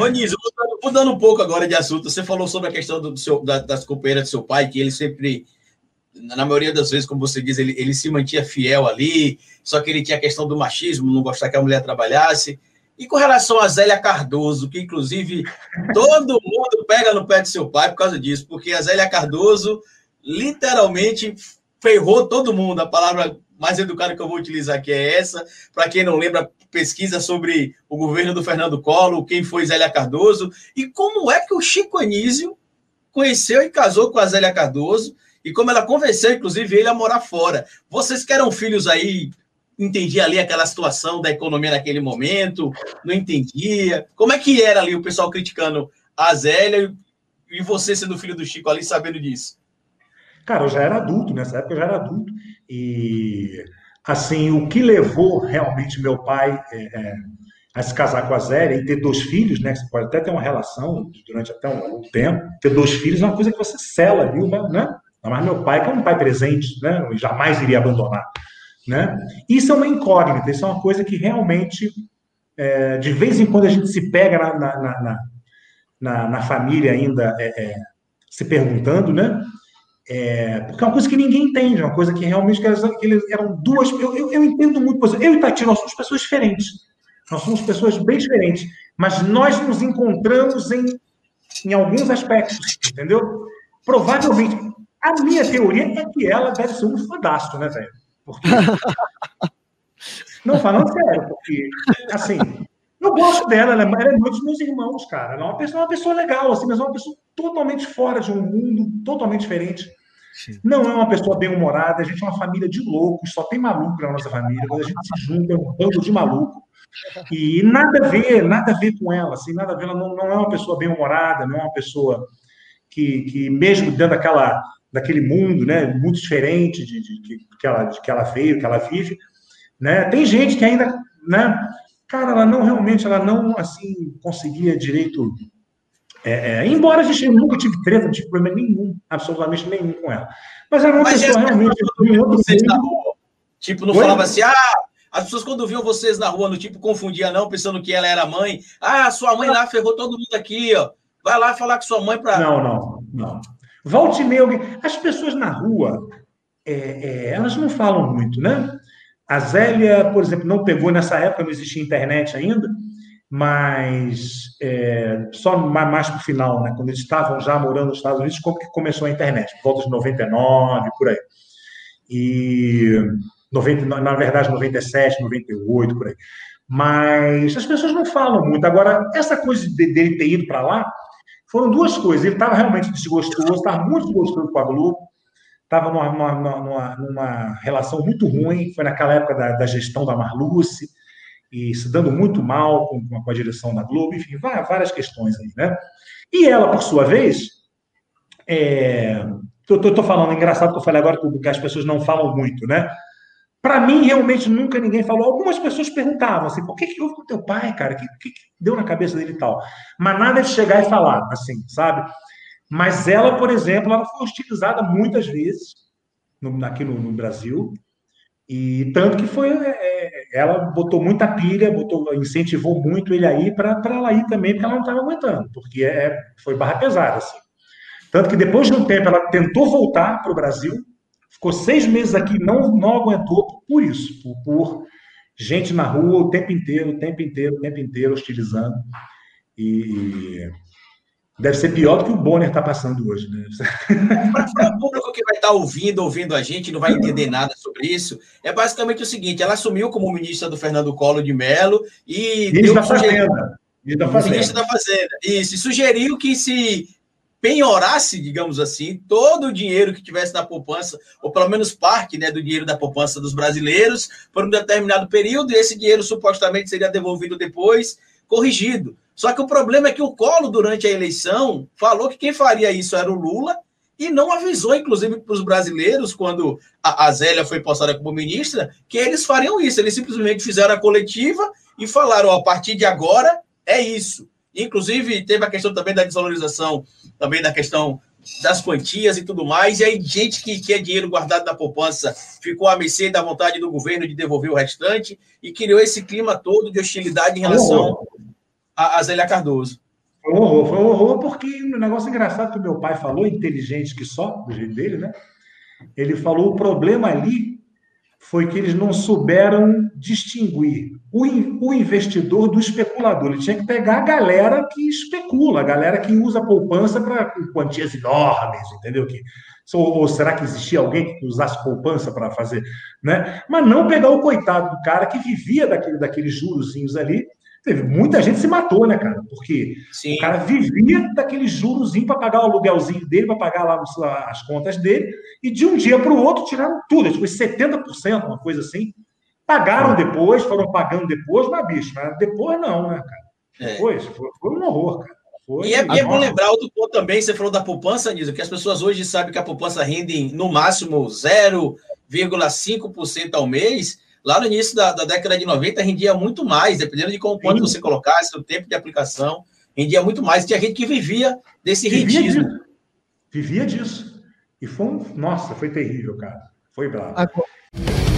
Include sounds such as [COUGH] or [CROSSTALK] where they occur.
Ô, Niso, mudando um pouco agora de assunto, você falou sobre a questão do seu, da, das companheiras do seu pai, que ele sempre, na maioria das vezes, como você diz, ele, ele se mantinha fiel ali, só que ele tinha a questão do machismo, não gostar que a mulher trabalhasse. E com relação a Zélia Cardoso, que inclusive todo mundo pega no pé de seu pai por causa disso, porque a Zélia Cardoso literalmente ferrou todo mundo. A palavra mais educada que eu vou utilizar aqui é essa. Para quem não lembra, pesquisa sobre o governo do Fernando Collor, quem foi Zélia Cardoso, e como é que o Chico Anísio conheceu e casou com a Zélia Cardoso, e como ela convenceu, inclusive, ele a morar fora. Vocês que eram filhos aí, entendia ali aquela situação da economia naquele momento, não entendia. Como é que era ali o pessoal criticando a Zélia e você sendo filho do Chico ali sabendo disso? Cara, eu já era adulto, nessa época eu já era adulto. E, assim, o que levou realmente meu pai é, é, a se casar com a Zélia e ter dois filhos, né? Você pode até ter uma relação durante até um tempo. Ter dois filhos é uma coisa que você sela, viu, né? Mas meu pai, que é um pai presente, né? Eu jamais iria abandonar, né? Isso é uma incógnita, isso é uma coisa que realmente, é, de vez em quando, a gente se pega na, na, na, na, na família ainda é, é se perguntando, né? É, porque é uma coisa que ninguém entende, é uma coisa que realmente que eles, eram duas. Eu, eu, eu, entendo muito, eu e Tati, nós somos pessoas diferentes. Nós somos pessoas bem diferentes, mas nós nos encontramos em, em alguns aspectos, entendeu? Provavelmente, a minha teoria é que ela deve ser um fodástico, né, velho? Porque. [LAUGHS] Não, falando sério, porque, assim, eu gosto dela, ela é, ela é muito dos meus irmãos, cara. Ela é uma pessoa, uma pessoa legal, assim, mas é uma pessoa totalmente fora de um mundo totalmente diferente. Não é uma pessoa bem-humorada, a gente é uma família de loucos, só tem maluco na nossa família. Quando a gente se junta, é um bando de maluco. E nada a ver, nada a ver com ela, assim, nada a ver. Ela não, não é uma pessoa bem-humorada, não é uma pessoa que, que mesmo dentro daquela, daquele mundo, né, muito diferente de, de, de, que ela, de que ela veio, que ela vive, né? Tem gente que ainda, né? Cara, ela não realmente, ela não assim conseguia direito é, é, embora a gente nunca tive treta, não tive problema nenhum, absolutamente nenhum com ela. Mas era uma Mas pessoa realmente. Vocês na rua, tipo, não Oi? falava assim, ah, as pessoas quando viam vocês na rua, no tipo, confundia não, pensando que ela era mãe. Ah, sua mãe lá ferrou todo mundo aqui, ó. Vai lá falar com sua mãe para. Não, não, não. Volte meu. As pessoas na rua, é, é, elas não falam muito, né? A Zélia, por exemplo, não pegou nessa época, não existia internet ainda mas é, só mais para o final, né, quando eles estavam já morando nos Estados Unidos, como que começou a internet, por volta de 99, por aí. E 90, na verdade, 97, 98, por aí. Mas as pessoas não falam muito. Agora, essa coisa dele ter ido para lá, foram duas coisas. Ele estava realmente desgostoso, estava muito desgostoso com a Globo, estava numa, numa, numa, numa, relação muito ruim, foi naquela época da, da gestão da Marluce, e se dando muito mal com, com a direção da Globo, enfim, várias questões aí, né? E ela, por sua vez, é... Estou falando, é engraçado que eu falei agora que as pessoas não falam muito, né? Para mim, realmente, nunca ninguém falou. Algumas pessoas perguntavam assim, por que, que houve com teu pai, cara? O que, que, que, deu na cabeça dele e tal? Mas nada de chegar e falar, assim, sabe? Mas ela, por exemplo, ela foi hostilizada muitas vezes no, aqui no, no Brasil, e tanto que foi, é, é, ela botou muita pilha, botou, incentivou muito ele aí para ela ir também, porque ela não estava aguentando, porque é, foi barra pesada, assim. Tanto que depois de um tempo ela tentou voltar para o Brasil, ficou seis meses aqui, não, não aguentou por isso, por, por gente na rua o tempo inteiro, o tempo inteiro, o tempo inteiro hostilizando. E Deve ser pior do que o Bonner está passando hoje, né? Para o público que vai estar tá ouvindo, ouvindo a gente, não vai entender nada sobre isso, é basicamente o seguinte: ela assumiu como ministra do Fernando Collor de Mello e. Ministro da Fazenda. Ministro da Fazenda. Isso, e sugeriu que se penhorasse, digamos assim, todo o dinheiro que tivesse na poupança, ou pelo menos parte né, do dinheiro da poupança dos brasileiros, por um determinado período, e esse dinheiro supostamente seria devolvido depois, corrigido. Só que o problema é que o Colo, durante a eleição, falou que quem faria isso era o Lula e não avisou, inclusive, para os brasileiros, quando a, a Zélia foi postada como ministra, que eles fariam isso. Eles simplesmente fizeram a coletiva e falaram: a partir de agora é isso. Inclusive, teve a questão também da desvalorização, também da questão das quantias e tudo mais. E aí, gente que quer dinheiro guardado na poupança ficou à mercê da vontade do governo de devolver o restante e criou esse clima todo de hostilidade em relação a, a Zélia Cardoso. Foi um horror, foi um horror, porque um negócio engraçado que meu pai falou, inteligente que só, do jeito dele, né? Ele falou: o problema ali foi que eles não souberam distinguir o, o investidor do especulador. Ele tinha que pegar a galera que especula, a galera que usa poupança para quantias enormes, entendeu? Que, ou, ou, será que existia alguém que usasse poupança para fazer? Né? Mas não pegar o coitado do cara que vivia daquele, daqueles jurozinhos ali Teve muita gente se matou, né, cara? Porque Sim. o cara vivia daquele jurozinho para pagar o aluguelzinho dele, para pagar lá as contas dele, e de um dia para o outro tiraram tudo, tipo 70%, uma coisa assim. Pagaram depois, foram pagando depois, mas bicho, mas depois não, né, cara? É. Depois, foi, foi um horror, cara. Foi e é, e é bom lembrar outro ponto também, você falou da poupança, Nisa, que as pessoas hoje sabem que a poupança rende no máximo 0,5% ao mês, Lá no início da, da, década de 90, rendia muito mais, dependendo de como, quanto você colocasse, o tempo de aplicação, rendia muito mais. Tinha gente que vivia desse vivia rentismo. Disso. Vivia disso. E foi um. Nossa, foi terrível, cara. Foi bravo. Agora...